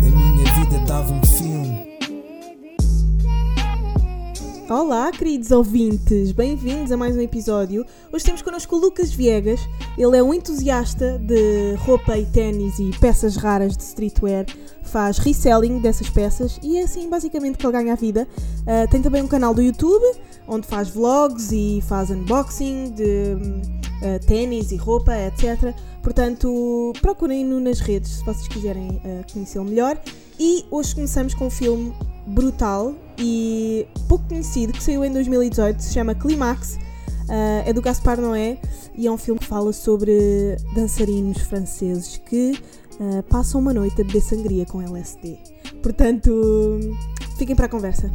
A minha vida dava um filme. Olá, queridos ouvintes, bem-vindos a mais um episódio. Hoje temos connosco o Lucas Viegas. Ele é um entusiasta de roupa e ténis e peças raras de streetwear. Faz reselling dessas peças e é assim basicamente que ele ganha a vida. Uh, tem também um canal do YouTube onde faz vlogs e faz unboxing de uh, ténis e roupa, etc. Portanto, procurem-no nas redes se vocês quiserem uh, conhecê-lo melhor. E hoje começamos com um filme brutal e pouco conhecido que saiu em 2018, se chama Climax. Uh, é do Gaspar Noé e é um filme que fala sobre dançarinos franceses que uh, passam uma noite a beber sangria com LSD. Portanto, fiquem para a conversa.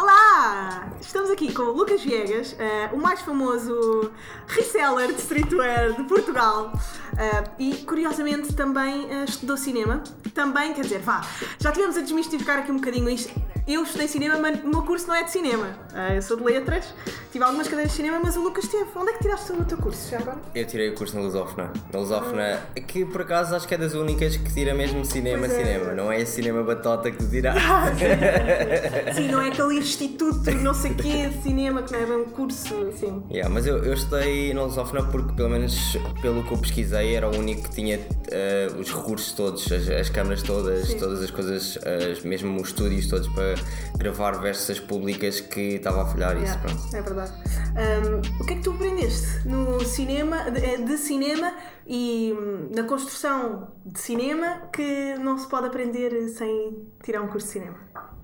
Olá! Estamos aqui com o Lucas Viegas, uh, o mais famoso reseller de streetwear de Portugal. Uh, e curiosamente também uh, estudou cinema. Também, quer dizer, vá, já tivemos a desmistificar aqui um bocadinho isto. Eu estudei cinema, mas o meu curso não é de cinema. eu sou de letras, tive algumas cadeiras de cinema, mas o Lucas teve. Onde é que tiraste o teu curso já agora? Eu tirei o curso na Lusófona. Na Lusófona, que por acaso acho que é das únicas que tira mesmo cinema, é. cinema. Não é cinema batota que tu tiraste. Sim, não é aquele instituto, não sei quê, de cinema, que não é um curso, assim. Yeah, mas eu, eu estudei na Lusófona porque, pelo menos pelo que eu pesquisei, era o único que tinha eh, os recursos todos, as, as câmaras todas, Sim. todas as coisas, as- mesmo os estúdios todos para gravar versas públicas que estava a falhar isso. Yeah, Pronto. é verdade. Um, o que é que tu aprendeste no cinema, de, eh, de cinema e hum, na construção de cinema que não se pode aprender sem tirar um curso de cinema?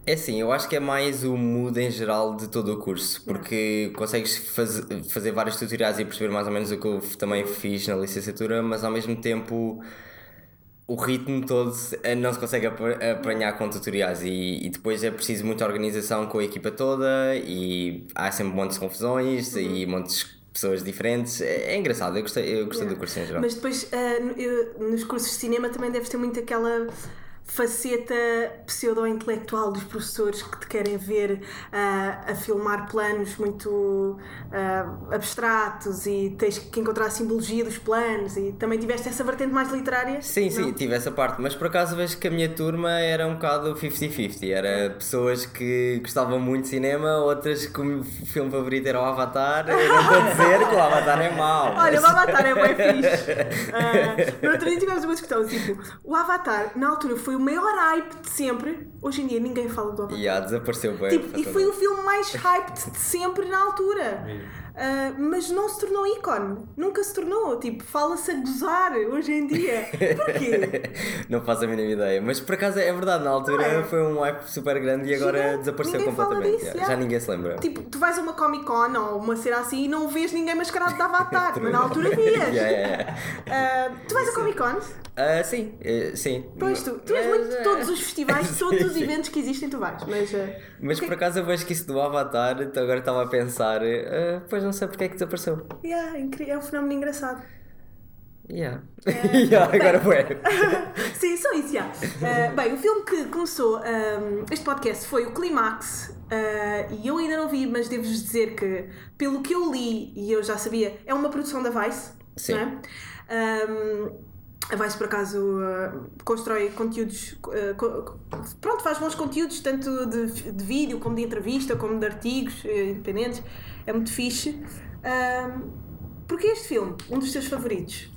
É assim, eu acho que é mais o mood em geral de todo o curso, porque consegues faz, fazer vários tutoriais e perceber mais ou menos o que eu também fiz na licenciatura, mas ao mesmo tempo o ritmo todo eh, não se consegue ap- apanhar com tutoriais e, e depois é preciso muita organização com a equipa toda e há sempre montes de confusões e montes de pessoas diferentes. É, é engraçado, eu gostei, eu gostei do curso em geral. Mas depois, no- eu- nos cursos de cinema também deves ter muito aquela faceta pseudo-intelectual dos professores que te querem ver ah, a filmar planos muito ah, abstratos e tens que encontrar a simbologia dos planos e também tiveste essa vertente mais literária? Sim, sim, Não? tive essa parte, mas por acaso vejo que a minha turma era um bocado 50-50. Era pessoas que gostavam muito de cinema, outras que o filme favorito era o Avatar. Eu não estou a dizer que o Avatar é mau. Olha, o Avatar é bem fixe. Ah, no outro dia tivemos uma discussão, tipo, o Avatar na altura foi o maior hype de sempre. Hoje em dia ninguém fala do Avatar. Yeah, desapareceu bem. Tipo, e foi o filme mais hyped de sempre na altura. Ah, mas não se tornou ícone. Nunca se tornou. Tipo, fala-se a gozar hoje em dia. Porquê? não faço a mínima ideia. Mas por acaso é verdade, na altura é? foi um hype super grande e agora Gigante. desapareceu Ninguém fala completamente. disso, Yeah. Já ninguém se lembra. tipo, tu vais a uma Comic Con ou uma cena assim e não vês ninguém mascarado de Avatar. mas na altura vias. Yeah, yeah. Ah, tu vais a Comic Con? Ah, sim, eh, sim. Pois tu, tu és muito de eh, todos os festivais, todos os sim. eventos que existem, tu vais. Mas, ah, Mas por acaso eu vejo que isso do Avatar, então agora estava a pensar, pois não sei porque é que desapareceu. yeah, é é um fenómeno engraçado. Yeah. É. yeah, agora foi. Sim, só isso. Uh, bem, o filme que começou um, este podcast foi o Climax. uh, e eu ainda não vi, mas devo-vos dizer que, pelo que eu li e eu já sabia, é uma produção da Vice. Sim. Não é? Um, a Vice, por acaso, uh, constrói conteúdos. uh, co- pronto, faz bons conteúdos, tanto de, de vídeo, como de entrevista, como de artigos eh, independentes. É muito fixe. Um, Porquê este filme? Um dos teus favoritos?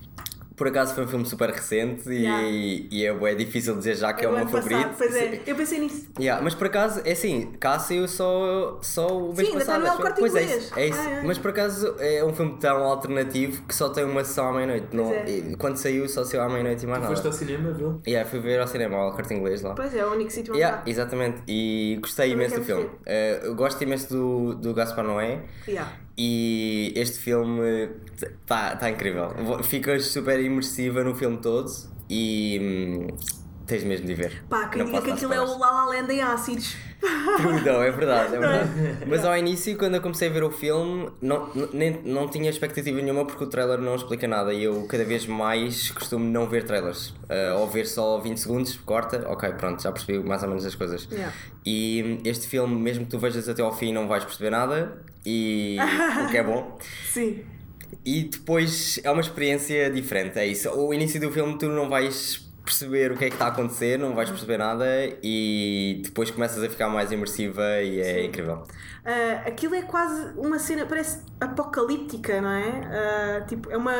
Por acaso foi um filme super recente e, Yeah. e é, bué difícil dizer já que é, o o meu favorito. Pois é, eu pensei nisso. Yeah, mas por acaso, é assim, cá saiu só, só o mês Sim, ainda passado. eu. Corte Pois é Inglês. isso, é isso. Ah, é. Mas por acaso é um filme tão alternativo que só tem uma sessão à meia-noite. Não- é. Quando saiu, só saiu à meia-noite e mais nada. Foste ao cinema, viu? Yeah, fui ver ao cinema, ao corte inglês lá. Pois é, é o único sítio onde Yeah, exatamente, e gostei Também imenso do filme. Eu gosto imenso do, do Gaspar Noé Yeah. E este filme está tá incrível. Ficas super imersiva no filme todo e, hum, tens mesmo de ver. Pá, quem diga que aquilo é o. La La Land em ácidos. Não, é verdade, é verdade. Mas ao início, quando eu comecei a ver o filme, não, nem, não tinha expectativa nenhuma porque o trailer não explica nada e eu cada vez mais costumo não ver trailers. Ah, ou ver só 20 segundos, corta, ok, pronto, já percebi mais ou menos as coisas. Yeah. E este filme, mesmo que tu vejas até ao fim, não vais perceber nada, e o que é bom. Sim. E depois é uma experiência diferente, é isso. O início do filme tu não vais perceber o que é que está a acontecer, não vais perceber nada e depois começas a ficar mais imersiva e é incrível. Ah, aquilo é quase uma cena, parece apocalíptica, não é? Ah, tipo, é uma,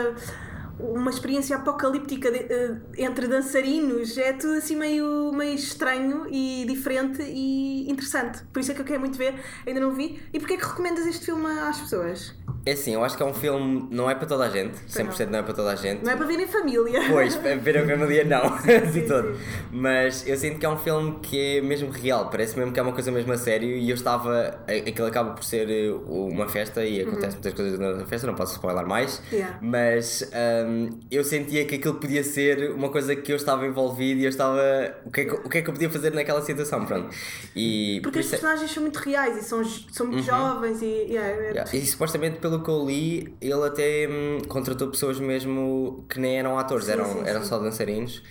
uma experiência apocalíptica de- ah, entre dançarinos. É tudo assim meio, meio estranho e diferente e interessante. Por isso é que eu quero muito ver, ainda não vi. E porquê é que recomendas este filme às pessoas? É assim, eu acho que é um filme, não é para toda a gente, 100% não é para toda a gente. Não é para ver em família. Pois, para ver a família não, de todo. sim. Mas eu sinto que é um filme que é mesmo real, parece mesmo que é uma coisa mesmo a sério e eu estava. Aquilo acaba por ser eh, uma festa e acontece muitas coisas na festa, não posso spoiler mais. Uhum. Yeah. Mas hum, eu sentia que aquilo podia ser uma coisa que eu estava envolvido e eu estava. O que é que, o que, é que eu podia fazer naquela situação? Pronto. E Porque por os isso é- personagens são muito reais e são, são muito jovens e. yeah, é- Yeah, E supostamente, pelo que eu li, ele até hum, contratou pessoas mesmo que nem eram atores, Sim, eram, sim, eram sim. só dançarinos.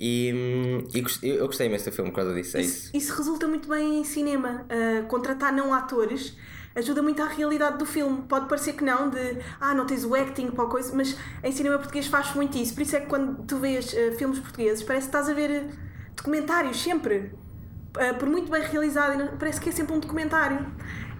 E, hum, e eu gostei imenso do filme por causa disso. É Isso, isso. isso resulta muito bem em cinema. Uh, contratar não atores ajuda muito à realidade do filme. Pode parecer que não, de ah, não tens o acting para coisa, mas em cinema português faz muito isso. Por isso é que quando tu vês uh, filmes portugueses, parece que estás a ver uh, documentários sempre. Uh, por muito bem realizado, parece que é sempre um documentário.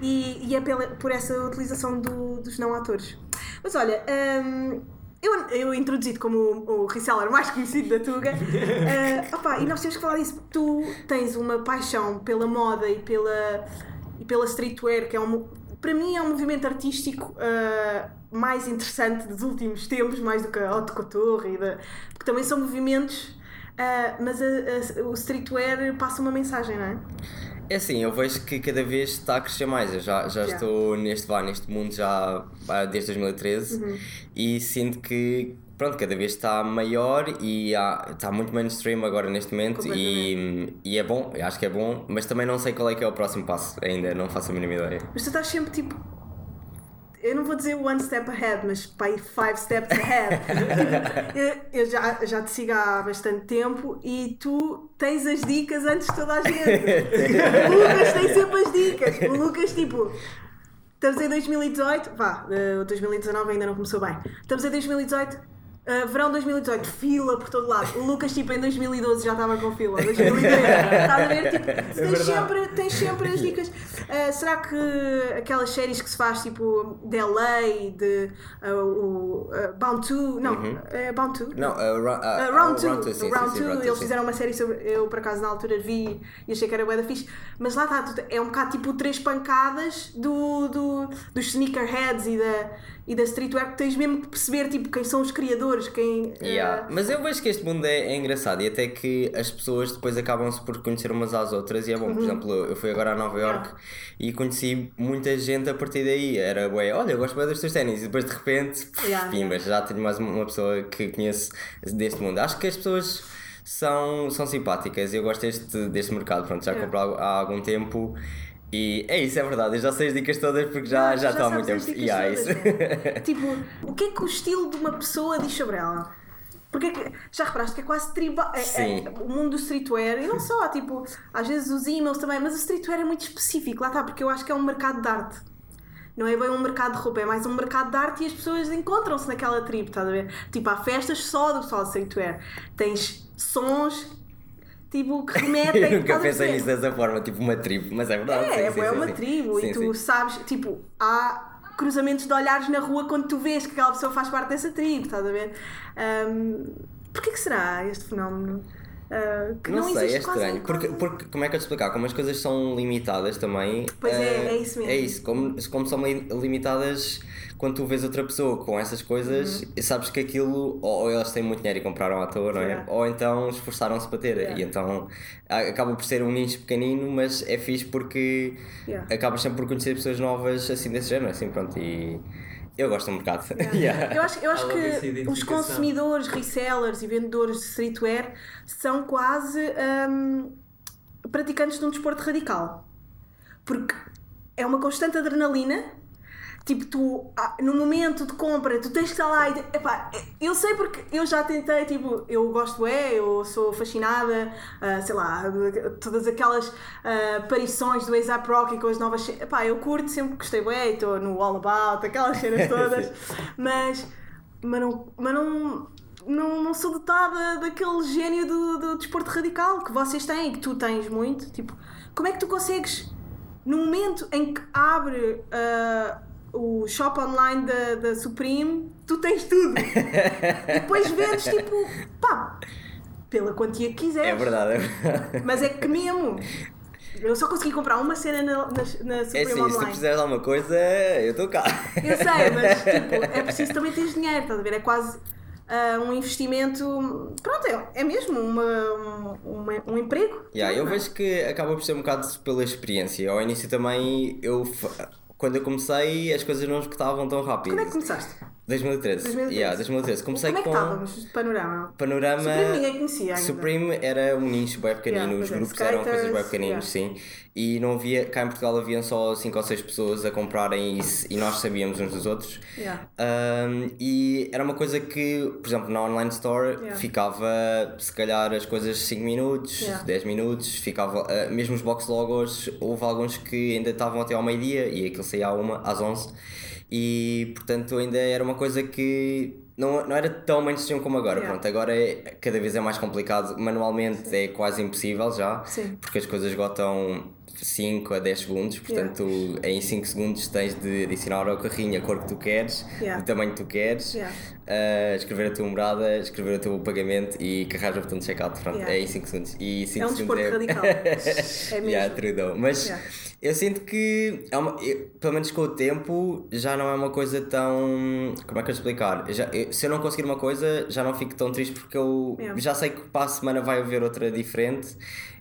E, e é pela, por essa utilização do- dos não atores. Mas olha, um, eu, eu introduzi-te como o, o reseller mais conhecido da Tuga. Uh, opá, e nós temos que falar disso. Tu tens uma paixão pela moda e pela, e pela streetwear, que é um, para mim é um movimento artístico uh, mais interessante dos últimos tempos, mais do que a haute couture, da, porque também são movimentos, uh, mas a- a- o streetwear passa uma mensagem, não é? É assim, eu vejo que cada vez está a crescer mais. Eu já, já Yeah. estou neste, vá, neste mundo já desde 2013 Uhum. e sinto que pronto, cada vez está maior e há- está muito mainstream agora neste momento e, e é bom, eu acho que é bom, mas também não sei qual é que é o próximo passo, ainda não faço a mínima ideia. Mas tu estás sempre tipo. Eu não vou dizer one step ahead, mas pai, five steps ahead. Tipo, eu eu já, já te sigo há bastante tempo e tu tens as dicas antes de toda a gente. o Lucas tem sempre as dicas. O Lucas, tipo. Estamos em 2018, vá, eh, o 2019 ainda não começou bem. Estamos em 2018, eh, verão 2018, fila por todo lado. O Lucas, tipo, em 2012 já estava com fila. 2013, estás a ver? Tipo, tens, verdade. sempre, tens sempre as dicas. Eh, será que aquelas séries que se faz, tipo, de LA, de eh, o eh, Bound 2, não, é Bound 2? Não, uh, ro- uh, Uh, round 2, Round two, sim, round sim, sim, two, Round two, eles sim. fizeram uma série sobre. Eu, por acaso, na altura vi e achei que era bué da fixe. Mas lá está, é um bocado tipo três pancadas do, do, dos sneakerheads e da, e da streetwear que tens mesmo que perceber tipo, quem são os criadores, quem. Yeah. uh, Mas eu vejo que este mundo é, é engraçado e até que as pessoas depois acabam-se por conhecer umas às outras e é bom. Uhum. Por exemplo, eu fui agora a Nova York e conheci muita gente a partir daí. Era bué, olha, eu gosto bem dos teus ténis e depois de repente, Yeah, pimbas, já tenho mais uma pessoa que conheço deste mundo. Acho que as pessoas são, são simpáticas eu gosto deste, deste mercado. Pronto, já Yeah. compro há, há algum tempo. E é isso, é verdade. Eu já sei as dicas todas porque já, Ah, já, estou há muito tempo. Yeah, todas, isso. né? tipo, o que é que o estilo de uma pessoa diz sobre ela? Porque é que- já reparaste que é quase tribal. é- é- o mundo do streetwear, e não só, tipo, às vezes os emails também, mas o streetwear é muito específico, lá está, porque eu acho que é um mercado de arte. Não é bem um mercado de roupa, é mais um mercado de arte e as pessoas encontram-se naquela tribo, estás a ver? Tipo, há festas só do pessoal de streetwear. Tens sons, tipo, que remetem. Eu nunca pensei nisso dessa forma, tipo uma tribo, mas é verdade. É, sim, é sim, uma sim. tribo e tu sabes, tipo, há cruzamentos de olhares na rua quando tu vês que aquela pessoa faz parte dessa tribo, estás a ver? Ahm, Porquê que será este fenómeno? Ah, que Não, sei, é estranho. Porque, porque, como é que eu te explicar? Como as coisas são limitadas também. Pois é, eh, é isso mesmo. É isso, como, como são li- limitadas, quando tu vês outra pessoa com essas coisas, Uhum. sabes que aquilo, ou, ou elas têm muito dinheiro e compraram à toa, não é? Ou então esforçaram-se para ter. E então a- acaba por ser um nicho pequenino, mas é fixe porque Yeah. acabas sempre por conhecer pessoas novas assim desse género, assim pronto. E, Eu gosto do mercado. Yeah. Eu acho, eu acho que os consumidores, resellers e vendedores de streetwear são quase hum, praticantes de um desporto radical. Porque é uma constante adrenalina. Tipo, tu, ah, no momento de compra, tu tens que estar lá e. Epá, eu sei porque eu já tentei, tipo, eu gosto, é, eu sou fascinada, ah, sei lá, todas aquelas ah, aparições do ASAP Rocky com as novas. Epá, eu curto, sempre gostei, é, estou no All About, aquelas cenas todas, mas. Mas não. Mas não não, não sou dotada daquele gênio do, do desporto radical que vocês têm, que tu tens muito. Tipo, como é que tu consegues, no momento em que abre o shop online da, da Supreme, tu tens tudo. e depois vendes tipo, pá, pela quantia que quiseres. É verdade, é verdade. Mas é que mesmo. Eu só consegui comprar uma cena na, na, na É Supreme assim, se tu Online. precisares de alguma coisa, eu estou cá. Eu sei, mas tipo, é preciso também ter dinheiro, estás a ver? É quase ah, um investimento. Pronto, é, é mesmo uma, um, uma- um emprego. Yeah, eu é? vejo que acaba por ser um bocado pela experiência. Ao início também, eu, quando eu comecei, as coisas não escutavam tão rápido. Quando é que começaste? 2013. 2013. Yeah, 2013. Comecei Como é que com estávamos panorama? panorama. Supreme ninguém conhecia ainda. Supreme era um nicho bem pequenino, Yeah, os é, grupos eram coisas bem skaters, pequeninos, sim. E não havia, cá em Portugal haviam só 5 ou 6 pessoas a comprarem isso e nós sabíamos uns dos outros. Yeah. Um, e era uma coisa que, por exemplo, na online store Yeah. ficava se calhar as coisas 5 minutos, Yeah. 10 minutos, ficava, uh, mesmo os box logos, houve alguns que ainda estavam até ao meio-dia e aquilo saía à uma, às 11 e portanto ainda era uma coisa que não, não era tão mainstream como agora. Yeah. Pronto, agora é, cada vez é mais complicado, manualmente é quase impossível já, Sim. porque as coisas esgotam 5 a 10 segundos, portanto em 5 segundos tens de adicionar ao carrinho a cor que tu queres, Yeah. o tamanho que tu queres, Yeah. uh, escrever a tua morada, escrever o teu pagamento e carregar o botão de checkout. Pronto, Yeah. é em 5 segundos. E 5 É um segundos desporto radical. É mesmo. yeah, trudão. Mas Yeah. eu sinto que, é uma, eu- pelo menos com o tempo, já não é uma coisa tão. Como é que eu explicar? Já, eu- se eu não conseguir uma coisa, já não fico tão triste porque eu Yeah. já sei que para a semana vai haver outra diferente.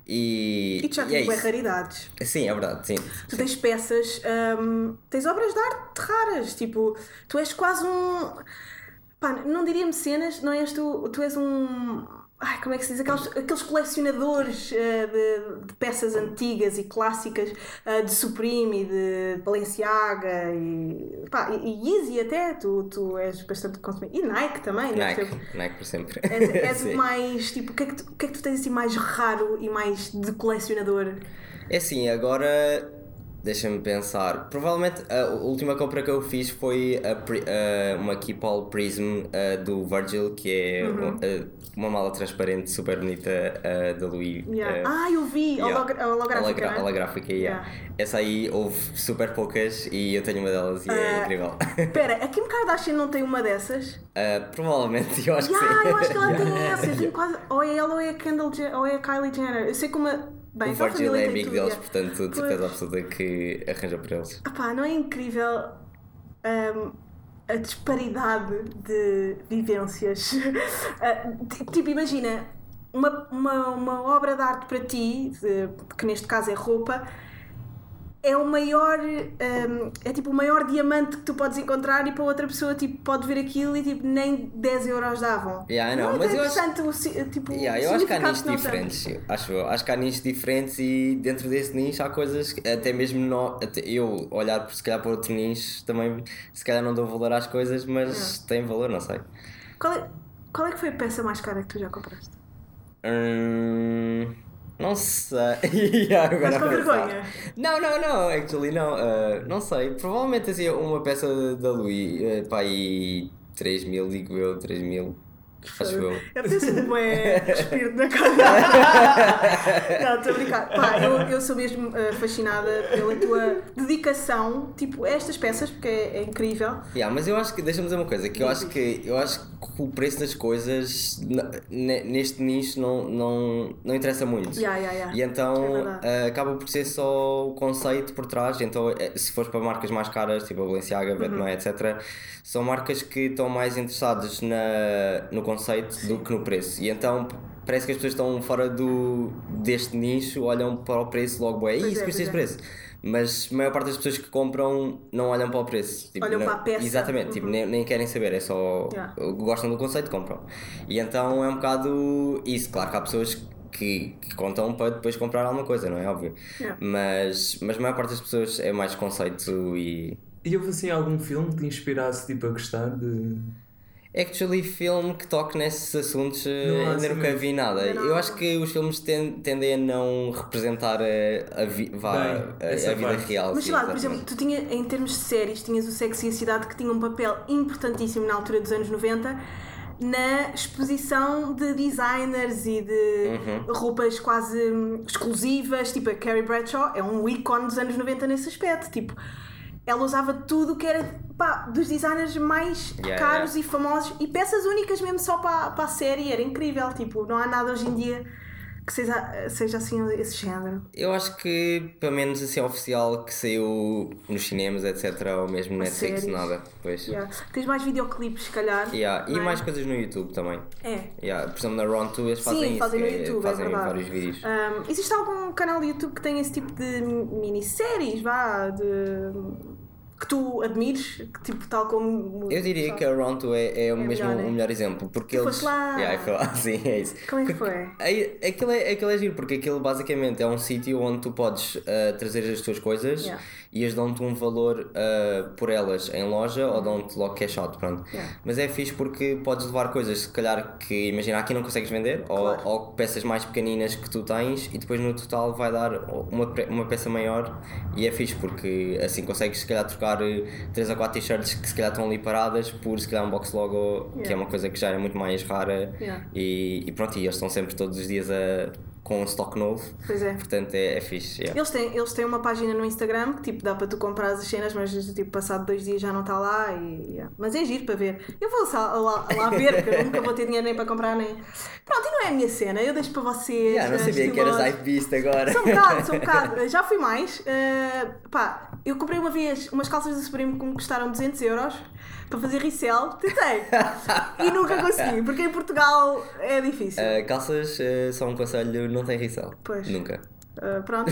E, E tu já e é raridades. Sim, é verdade, sim. Tu tens peças, hum, tens obras de arte raras, tipo, tu és quase um. Pá, não diria mecenas, não és tu, tu és um. Ai, como é que se diz? Aqueles, aqueles colecionadores eh, de, de peças antigas e clássicas eh, de Supreme e de Balenciaga e, pá, e, Yeezy até, tu, tu és bastante consumidor. E Nike também, deves Nike, ter- Nike por sempre. És, és mais, tipo, o que, é que tu, o que é que tu tens assim mais raro e mais de colecionador? É assim, agora deixa-me pensar. Provavelmente a última compra que eu fiz foi a a- uma Keepall Prism a do Virgil, que é Uhum. um- uma mala transparente super bonita da Louis. Yeah. eh, ah, eu vi, yeah. hologra- holográfica. Hologra- é? holográfica, yeah. Yeah. Essa aí houve super poucas e eu tenho uma delas e é Ah, incrível. Espera, a Kim Kardashian não tem uma dessas? Ah, provavelmente, eu acho que Ah, sim. eu acho que ela tem essa. Eu tenho quase... Ou é ela ou é a Kendall ou é a Kylie Jenner. Eu sei que uma. Bem, o Virgil é amigo deles, portanto, de certeza absoluta que arranjou para eles. Ah pá, não é incrível hum, a disparidade de vivências? Ti- tipo, imagina, uma, uma, uma obra de arte para ti, que neste caso é roupa, é o maior, hum, é tipo o maior diamante que tu podes encontrar e para outra pessoa tipo, pode ver aquilo e tipo, nem 10 euros davam. Yeah, não, é mas eu acho- tipo, Yeah, eu acho que há nichos diferentes. eu Acho, acho que há nichos diferentes e dentro desse nicho há coisas que até mesmo nó- até eu olhar por- se calhar para outro nicho também se calhar não dou valor às coisas, mas tem valor, não sei. Qual é, qual é que foi a peça mais cara que tu já compraste? Hum, não sei. Yeah, agora Mas com vergonha? Não, não, não, actually não. uh, não sei. Provavelmente assim, uma peça da Louis, uh, pá, aí 3 mil, digo eu, 3 mil. Acho eu. Eu penso um bué espírito na cara. Não, estou a brincar. Pá, eu, eu sou mesmo eh, fascinada pela tua dedicação, tipo, a estas peças, porque é, é incrível. Yeah, mas eu acho que, deixa-me dizer uma coisa, que eu acho que, eu acho que o preço das coisas neste nicho não, não, não interessa muito. Yeah, yeah, yeah. E É então verdade. ah, acaba por ser só o conceito por trás. Então, eh, se fores para marcas mais caras, tipo a Balenciaga, Uhum. Batman, etc., são marcas que estão mais interessadas na, no conceito do que no preço. E então parece que as pessoas estão fora do, deste nicho, olham para o preço logo, é isso é, custa pois este é. preço. Mas a maior parte das pessoas que compram não olham para o preço. Tipo, Olham não- para a peça. Exatamente, tipo, Uhum. nem, nem querem saber, é só. Yeah. Gostam do conceito, compram. E então é um bocado isso. Claro que há pessoas que, que contam para depois comprar alguma coisa, não é óbvio? Yeah. Mas, mas a maior parte das pessoas é mais conceito e. E houve assim algum filme que te inspirasse tipo, a gostar de. Actually, filme que toque nesses assuntos eh, Não ainda assim nunca mesmo. vi nada. Não Eu acho que os filmes ten- tendem a não representar a, a, vi- vá, Bem, a- a vida parte. real. Mas sim, sei lá, por exemplo, tu tinha, em termos de séries, tinhas o Sexy e a Cidade que tinha um papel importantíssimo na altura dos anos 90 na exposição de designers e de Uhum. roupas quase hum, exclusivas, tipo a Carrie Bradshaw é um ícone dos anos 90 nesse aspecto, tipo ela usava tudo que era pá, dos designers mais Yeah, caros e famosos e peças únicas mesmo só para, para a série, era incrível, tipo, não há nada hoje em dia que seja, seja assim esse género. Eu acho que, pelo menos assim, oficial que saiu nos cinemas, etc., ou mesmo Netflix, séries. nada. Pois. Yeah. Tens mais videoclipes, se calhar. Yeah, E é? mais coisas no YouTube também. É. Yeah, por exemplo, na Round 2 eles fazem Sim, isso. fazem no é- YouTube, fazem é verdade. vários vídeos. Um, existe algum canal do YouTube que tenha esse tipo de minisséries, vá, de... que tu admires, que tipo tal como... Eu diria que a Round 2 é, é, o mesmo melhor, né? o melhor exemplo, porque Tu eles. foste lá. Yeah, fui lá, sim, é isso. Como é que foi? aí- Aquilo é, aquilo é giro, porque aquilo basicamente é um sítio onde tu podes ah, trazer as tuas coisas Yeah. E eles dão-te um valor ah, por elas em loja ou dão-te logo cash out, pronto. Yeah. Mas é fixe porque podes levar coisas, se calhar, que imagina aqui não consegues vender, Claro. ou, ou peças mais pequeninas que tu tens e depois no total vai dar uma, uma peça maior e é fixe porque assim consegues se calhar trocar 3 ou 4 t-shirts que se calhar estão ali paradas por se calhar um box logo que é Yeah. uma coisa que já é muito mais rara Yeah. e, e pronto, e eles estão sempre todos os dias a, com um stock novo, Pois é. portanto é, é fixe. yeah. Eles têm, eles têm uma página no Instagram que tipo dá para tu comprar as cenas, mas tipo passado dois dias já não está lá. E, yeah. Mas é giro para ver. Eu vou lá, lá, lá ver, porque eu nunca vou ter dinheiro nem para comprar nem. Pronto, e não é a minha cena, eu deixo para vocês. Yeah, não eh, sabia que eras estilosos. hype beast agora. Sou um bocado, sou um bocado. Já fui mais. Uh, pá, eu comprei uma vez umas calças da Supreme que me custaram 200 euros para fazer resell. Tentei. e nunca consegui, porque em Portugal é difícil. Ah, calças, ah, só um conselho, não tem resell. Pois. Nunca. Uh, pronto.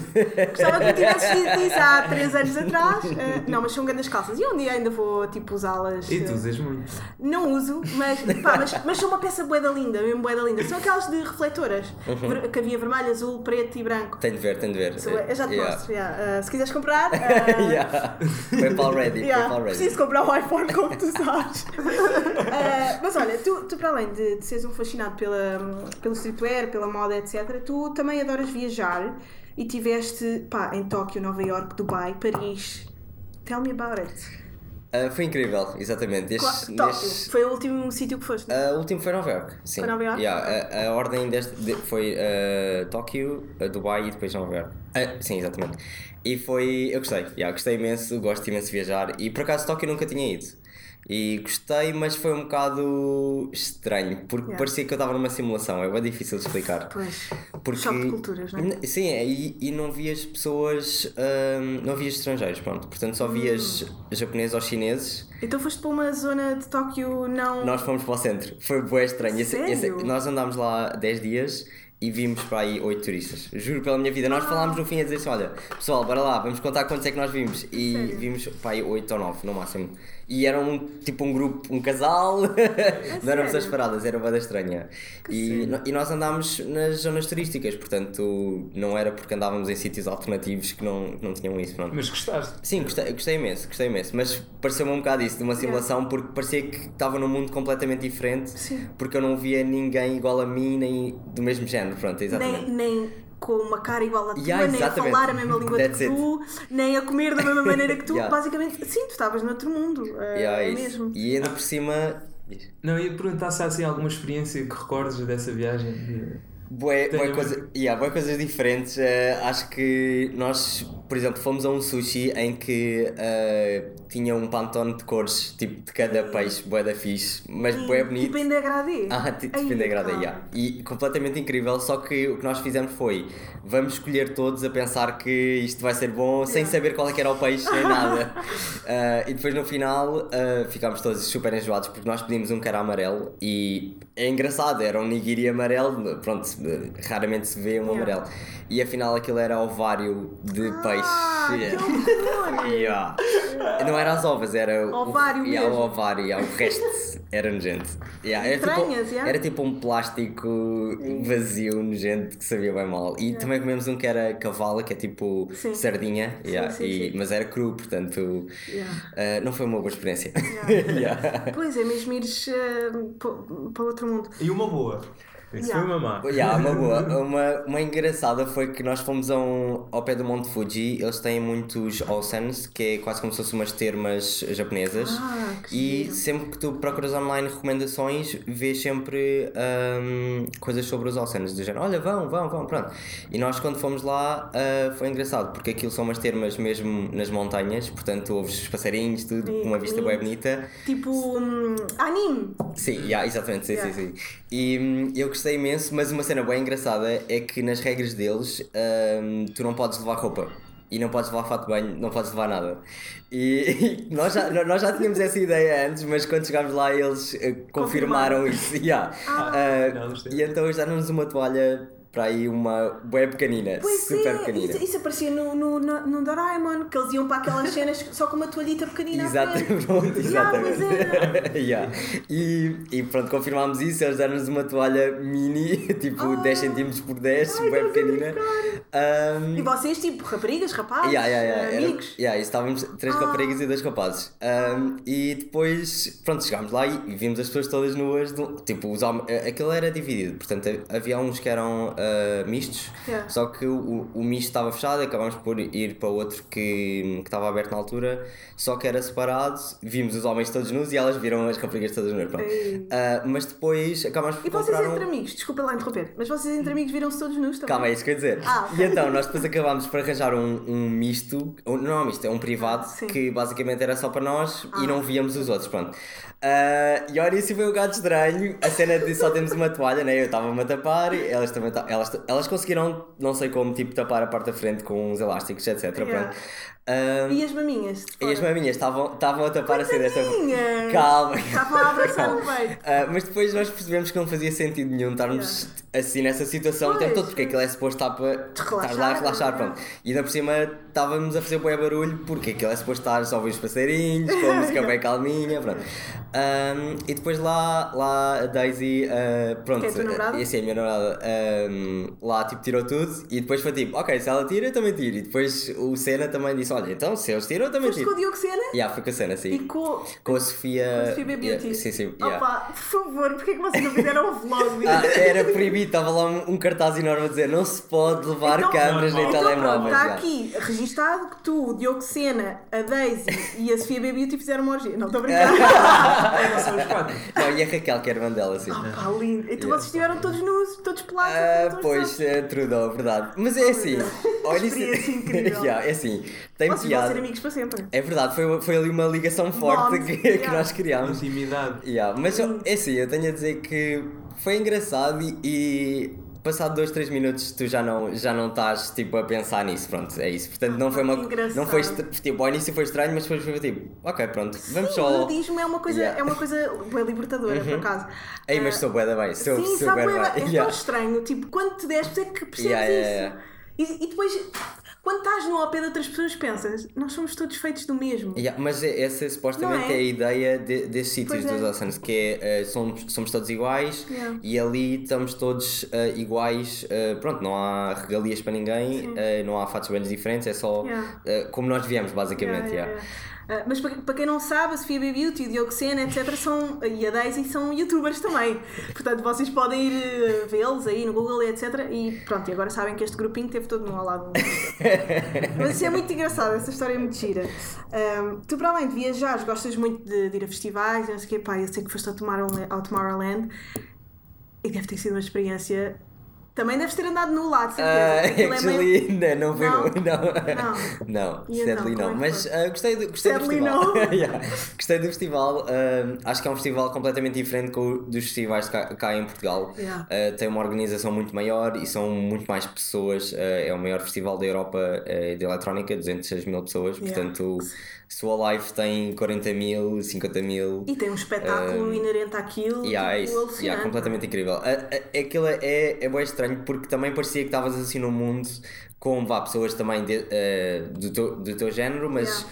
Gostava que me tivesse dito isso há 3 anos atrás. Uh, não, mas são grandes calças. E um dia ainda vou tipo usá-las. E tu uh, usas muito. Não uso, mas, pá, mas, mas são uma peça boeda linda, mesmo boeda linda. São aquelas de refletoras, Uhum. que havia vermelho, azul, preto e branco. Tenho de ver, tenho de ver. Sou- Eu já te Yeah. mostro. yeah. Uh, se quiseres comprar, uh, yeah. PayPal ready, yeah, PayPal ready. preciso comprar um iPhone como tu sabes. Mas olha, tu, tu para além de, de seres um fascinado pela, pelo streetwear, pela moda, etc., tu também adoras viajar e tiveste pá, em Tóquio, Nova York, Dubai, Paris. Tell me about it. Ah, foi incrível, exatamente. Nestes- foi o último sítio que foste. Ah, o último foi Nova York, sim. Foi Nova York? Yeah, a, a ordem deste de- foi ah, Tóquio, Dubai e depois Nova York. Ah, sim, exatamente. E foi. Eu gostei, yeah, gostei imenso, gosto imenso de viajar. E por acaso Tóquio nunca tinha ido. E gostei, mas foi um bocado estranho, porque Yeah. parecia que eu estava numa simulação, é bem difícil de explicar. Pois. Porque... Choque de culturas, não é? Sim, é, e, e não vias pessoas, hum, não vias estrangeiros, pronto. Portanto, só vias Hum. japoneses ou chineses. Então foste para uma zona de Tóquio não. Nós fomos para o centro, foi bué estranho. Esse- esse- nós andámos lá 10 dias e vimos para aí 8 turistas. Juro pela minha vida. Nós falámos no fim a dizer assim: olha, pessoal, bora lá, vamos contar quantos é que nós vimos. E Sério? vimos para aí 8 ou 9 no máximo. E era um, tipo um grupo, um casal, não eram pessoas paradas, era bada estranha. E, no- e nós andámos nas zonas turísticas, portanto não era porque andávamos em sítios alternativos que não, não tinham isso. Pronto. Mas gostaste? Sim, gostei, gostei imenso, gostei imenso, mas pareceu-me um bocado isso, de uma simulação, porque parecia que estava num mundo completamente diferente, Sim. porque eu não via ninguém igual a mim, nem do mesmo género, pronto, exatamente. nem, nem com uma cara igual à tua, Yeah, nem a falar a mesma língua That's que tu, nem a comer da mesma maneira que tu. Yeah. Basicamente, sim, tu estavas noutro mundo. É, Yeah, é isso. mesmo. E ainda por cima. Não, ia perguntar se há assim alguma experiência que recordes dessa viagem. Bué, Tenho- coisa, yeah, bué coisas diferentes. eh, acho que nós, por exemplo, fomos a um sushi em que eh, tinha um pantone de cores, tipo de cada peixe, bué da fixe, mas bué bonito. Tipo em degradê. Ah, tipo de degradê, yeah. E completamente incrível, só que o que nós fizemos foi vamos escolher todos a pensar que isto vai ser bom sem saber qual é que era o peixe nem nada. Ah, e depois no final ah, ficámos todos super enjoados porque nós pedimos um que era amarelo e é engraçado, era um nigiri amarelo, pronto, raramente se vê um Yeah. amarelo. E afinal aquilo era ovário de Ah, peixe. que horror! Yeah. Não era as ovas, era o- Ovário o, yeah, mesmo. o ovário, yeah, o resto era nojento. Yeah, era, tipo, yeah. era tipo um plástico vazio, nojento, que sabia bem mal. E também comemos um que era cavala, que é tipo Sim. sardinha, yeah, sim, e- sim. mas era cru, portanto Yeah. eh, não foi uma boa experiência. Yeah. Yeah. Pois é, mesmo ires eh, pa- para outro mundo. E uma boa. Isso Yeah. foi uma má. Yeah, uma boa. Uma, uma engraçada foi que nós fomos a um, ao pé do Monte Fuji. Eles têm muitos onsens, que é quase como se fossem umas termas japonesas. Ah, e giro. sempre que tu procuras online recomendações, vês sempre hum, coisas sobre os onsens. Do género, olha, vão, vão, vão, pronto. E nós quando fomos lá ah, foi engraçado, porque aquilo são umas termas mesmo nas montanhas. Portanto, ouves os passarinhos, tudo, com uma vista bem bonita. Tipo hum, anime. Sim, yeah, exatamente, sim, Yeah. sim, sim. E hum, eu gostei imenso, mas uma cena bem engraçada é que nas regras deles hum, tu não podes levar roupa. E não podes levar fato de banho, não podes levar nada. E, e nós, já, nós já tínhamos essa ideia antes, mas quando chegámos lá eles eh, confirmaram isso. Yeah. Ah, Não, gostei. e então eles deram-nos uma toalha para aí, uma bué pequenina, Pois super é, pequenina. isso, isso aparecia no, no, no, no Doraemon, que eles iam para aquelas cenas só com uma toalhita pequenina. frente. pronto, Yeah, exatamente. Yeah. E, e pronto, confirmámos isso, eles deram-nos uma toalha mini, tipo 10 cm por 10, Ai, a pequenina. Um, E vocês, tipo, raparigas, rapazes, Yeah, yeah, yeah. Era- amigos. yeah, e estávamos três Ah. raparigas e dois rapazes. Um, e depois, pronto, chegámos lá e, vimos as pessoas todas nuas. do- tipo, os aquilo era dividido, portanto havia uns que eram ah, mistos, Yeah. só que o, o misto estava fechado, acabámos por ir para outro que, que estava aberto na altura, só que era separado. Vimos os homens todos nus e elas viram as raparigas todas nuas. Ei. Ah, mas depois acabámos por E vocês um... entre amigos, desculpa lá interromper, mas vocês entre amigos viram-se todos nus também? Calma, é isso que eu ia dizer. Ah. E então, nós depois acabámos por arranjar um, um misto, ou não é um misto, é um privado, Sim. que basicamente era só para nós Ah. e não víamos os outros, pronto. Ah, e olha, isso foi um gato estranho, a cena de só temos uma toalha, né? Eu estava-me a tapar, e elas também ta- elas, elas conseguiram, não sei como, tipo, tapar a parte da frente com uns elásticos, etc. Yeah. Pronto. Ah, E as maminhas? e as maminhas estavam estavam a tapar assim desta Coitadinhas! Calma. Estavam a abraçar o peito. Ah, mas depois nós percebemos que não fazia sentido nenhum estarmos assim nessa situação o tempo Pois. todo, porque aquilo é suposto estar para estar lá a relaxar. é. Pronto. E ainda por cima estávamos a fazer bué barulho, porque aquilo é suposto estar só ouvir os passarinhos, com a música bem calminha. Pronto. Ahm, e depois lá, lá a Daisy, ah, pronto, Que é a é a minha namorada, ahm, lá tipo tirou tudo e depois foi tipo, ok, se ela tira, eu também tiro. E depois o Senna também disse, olha, então se eles tiram, eu também Foste tiro. com o Diogo Sena Yeah, foi com a Senna, sim. e com, Com a Sofia. com a Sofia Beauty. yeah, sim, sim. yeah. Opa, por favor, porquê que vocês não fizeram um vlog? Ah, era proibido, estava lá um, um cartaz enorme a dizer não se pode levar Então- câmaras nem então telemóveis. está aqui registado que tu, o Diogo Sena, a Daisy e a Sofia B Beauty fizeram uma orgia. Não estou a brincar. Não e a Raquel, que era irmã dela, sim. Opa, lindo. Então vocês estiveram todos nus, todos pelados. Ah, todos pois, é, Trudeau, verdade. Mas é assim, olha isso. Yeah, é assim, tem Vocês vão piada. ser amigos para sempre. É verdade, foi, foi ali uma ligação forte Bond, que, que yeah. nós criámos. Intimidade. Yeah, mas é assim, eu tenho a dizer que foi engraçado e, e passado dois, três minutos tu já não, já não estás tipo a pensar nisso, pronto, é isso. Portanto não foi uma Engraçado. não foi tipo, ao início foi estranho, mas depois foi tipo, ok, pronto, vamos Sim, só. o nudismo é uma coisa, Yeah. Uhum. é uma coisa bem libertadora, por acaso. Ei, mas Ah, sou bué da bem, sou, Sim, sou sabe, bué é, da é bem. tão Yeah. estranho. Tipo, quando te destes é que percebes Yeah, yeah, isso. E, e depois, quando estás no ao pé de outras pessoas, pensas, nós somos todos feitos do mesmo. Yeah, mas é- essa supostamente é? é? a ideia de, desses sítios é. dos oceanos, que é eh, somos, somos todos iguais Yeah. e ali estamos todos eh, iguais. eh, pronto, não há regalias para ninguém, não há fatos bem diferentes, é só Yeah. como nós viemos, basicamente. Ah, mas para, para quem não sabe, a Sofia B Beauty, o Diogo Sena, etc. São, e a Daisy são youtubers também. Portanto, vocês podem ir eh, vê-los aí no Google, etc. E pronto, e agora sabem que este grupinho teve todo no ao lado. um. Mas isso é muito engraçado, essa história é muito gira. Ahm, tu, para além de viajar, gostas muito de, de ir a festivais, não sei o quê, pá, eu sei que foste ao Tomorrowland e deve ter sido uma experiência. Também deves ter andado no lado, de certeza. Ah, Aquilo é meio- actually, não, não foi Não? não. Não. Não, então, sadly é não. que Mas ah, gostei, do, gostei do festival. não. Yeah. Gostei do festival. ah, acho que é um festival completamente diferente com, o- dos festivais cá, cá em Portugal. Yeah. Ah, tem uma organização muito maior e são muito mais pessoas. é o maior festival da Europa de eletrónica, 206 mil pessoas. Yeah. Portanto, se o Alive tem 40 mil, 50 mil. E tem um espetáculo inerente àquilo. Yeah, é tipo, isso. alucinante. Yeah, completamente incrível. A- a- Aquilo é, é bem estranho porque também parecia que estavas assim no mundo com vá, pessoas também de, eh, do, teu, do teu género, mas Yeah.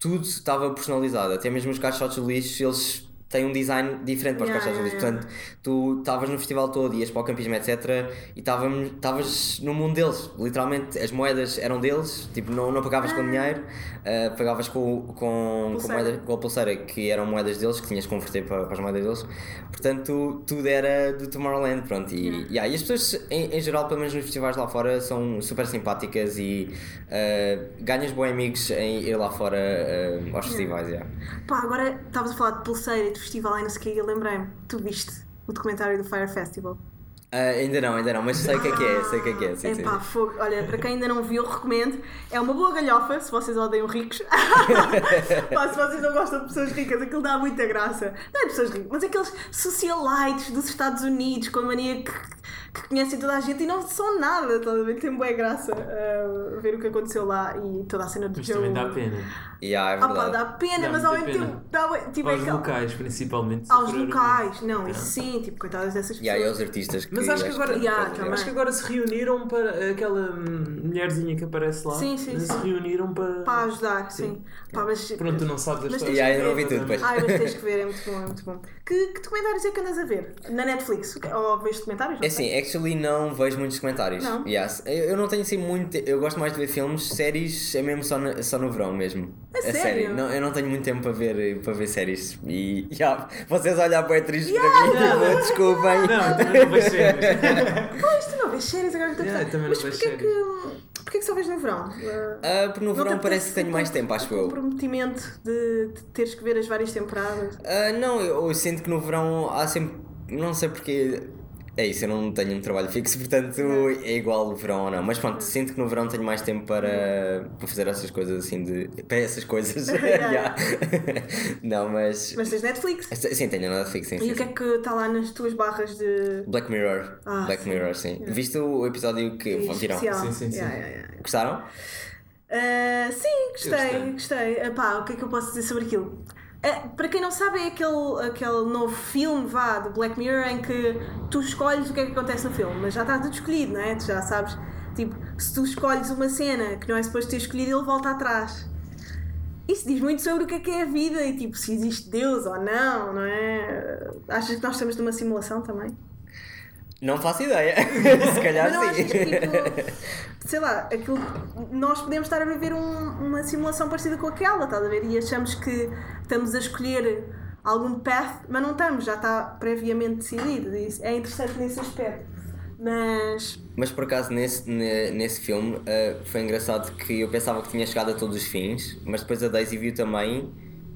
tudo estava personalizado. Até mesmo os caixotes de lixo, eles têm um design diferente para os Yeah, de yeah. Portanto, tu estavas no festival todo, ias para o campismo, etc. E estavas no mundo deles. Literalmente, as moedas eram deles, tipo, não, não pagavas com dinheiro, eh, pagavas com, com, com, moeda, com a pulseira, que eram moedas deles, que tinhas que converter para, para as moedas deles. Portanto, tudo era do Tomorrowland. Pronto. E, yeah, e as pessoas, em, em geral, pelo menos nos festivais lá fora, são super simpáticas e eh, ganhas bons amigos em ir lá fora eh, aos festivais. Yeah. Pá, agora estavas a falar de pulseira e de festival e não sei o que, eu lembrei-me. Tu viste o documentário do Fire Festival? Ah, ainda não, ainda não, mas sei o que é que é, sei o que é que é. Sim, É sim. pá, fogo. Olha, para quem ainda não viu, recomendo. É uma boa galhofa, se vocês odeiam ricos. pá, se vocês não gostam de pessoas ricas, aquilo dá muita graça. Não é de pessoas ricas, mas aqueles socialites dos Estados Unidos com a mania que, que conhecem toda a gente e não são nada, estás a ver? Tem boa graça ah, ver o que aconteceu lá e toda a cena do Mas Joe. também dá pena. Yeah, é Ah pá, dá pena, Dá mas ao mesmo pena. tempo dá, tipo, é Aos aquela- locais, principalmente. aos locais, muito. não, isso sim, tipo, coitadas dessas pessoas. Yeah, e aos artistas que Mas acho que agora, Yeah, que- também. acho que agora se reuniram para aquela hum, mulherzinha que aparece lá. Sim, sim, se sim. reuniram para. Para ajudar, sim. Pá, mas, Pronto, tu não sabes a Mas história. tens Yeah, eu não vi tudo, pois. Ai, mas tens que ver, é muito bom, é muito bom. Que, que documentários é que andas a ver? Na Netflix? Ou vês documentários? É assim, actually não vejo muitos comentários. Não? Yes. Eu, eu não tenho assim muito. Eu gosto mais de ver filmes, séries é mesmo só no, só no verão mesmo. A É sério? Não, eu não tenho muito tempo para ver, para ver séries. E yeah, vocês olham para a atriz Yeah, para mim, não, tipo, desculpem. Não, também não vejo séries. Pois, tu não vês séries agora que estou a Yeah, pensar. Mas não vejo porquê que, porquê que só vês no verão? Uh, porque no não verão parece que tenho mais tempo, acho eu. comprometimento de, de teres que ver as várias temporadas. Ah, não, eu, eu sinto que no verão há sempre. Não sei porque. É isso, eu não tenho um trabalho fixo, portanto é igual o verão ou não. Mas pronto, sinto que no verão tenho mais tempo para, para fazer essas coisas assim de. para essas coisas. Yeah. Yeah. não, mas. Mas tens Netflix. Sim, tenho Netflix, sim. E sim, o que é que está lá nas tuas barras de. Black Mirror. Ah, Black sim. Mirror, sim. Viste o episódio que viram? especial? Sim, sim, sim. Yeah, yeah, yeah. Gostaram? Uh, sim, gostei, Eu gostei. Epá, o que é que eu posso dizer sobre aquilo? Uh, para quem não sabe, é aquele, aquele novo filme vá, do Black Mirror em que tu escolhes o que é que acontece no filme, mas já está tudo escolhido, não é? Tu já sabes, tipo, se tu escolhes uma cena que não é suposto ter escolhido, ele volta atrás. Isso diz muito sobre o que é que é a vida e tipo, se existe Deus ou não, não é? Achas que nós estamos numa simulação também? Não faço ideia. Se calhar Mas não sim. que, tipo, sei lá, aquilo, nós podemos estar a viver um- uma simulação parecida com aquela, estás a ver? E achamos que estamos a escolher algum path, mas não estamos, já está previamente decidido. Isso é interessante nesse aspecto. Mas, Mas por acaso nesse, ne- nesse filme uh, foi engraçado que eu pensava que tinha chegado a todos os fins, mas depois a Daisy viu também